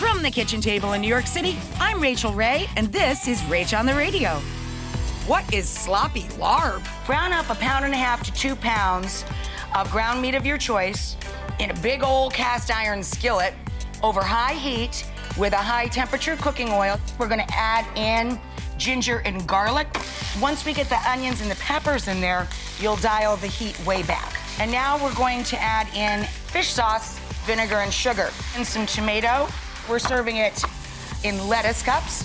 From the kitchen table in New York City, I'm Rachael Ray, and this is Rach on the Radio. What is sloppy larb? Brown up a pound and a half to two pounds of ground meat of your choice in a big old cast iron skillet over high heat with a high temperature cooking oil. We're gonna add in ginger and garlic. Once we get the onions and the peppers in there, you'll dial the heat way back. And now we're going to add in fish sauce, vinegar, and sugar, and some tomato. We're serving it in lettuce cups.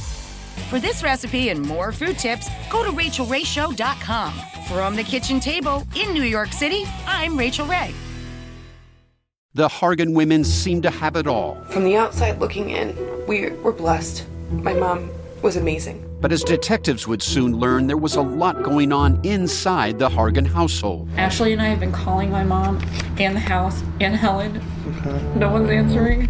For this recipe and more food tips, go to rachaelrayshow.com. From the kitchen table in New York City, I'm Rachael Ray. The Hargan women seem to have it all. From the outside looking in, we were blessed. My mom was amazing. But as detectives would soon learn, there was a lot going on inside the Hargan household. Ashley and I have been calling my mom and the house and Helen. Okay. No one's answering.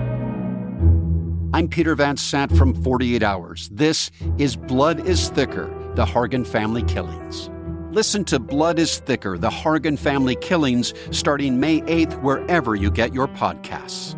I'm Peter Van Sant from 48 Hours. This is Blood is Thicker The Hargan Family Killings. Listen to Blood is Thicker The Hargan Family Killings starting May 8th, wherever you get your podcasts.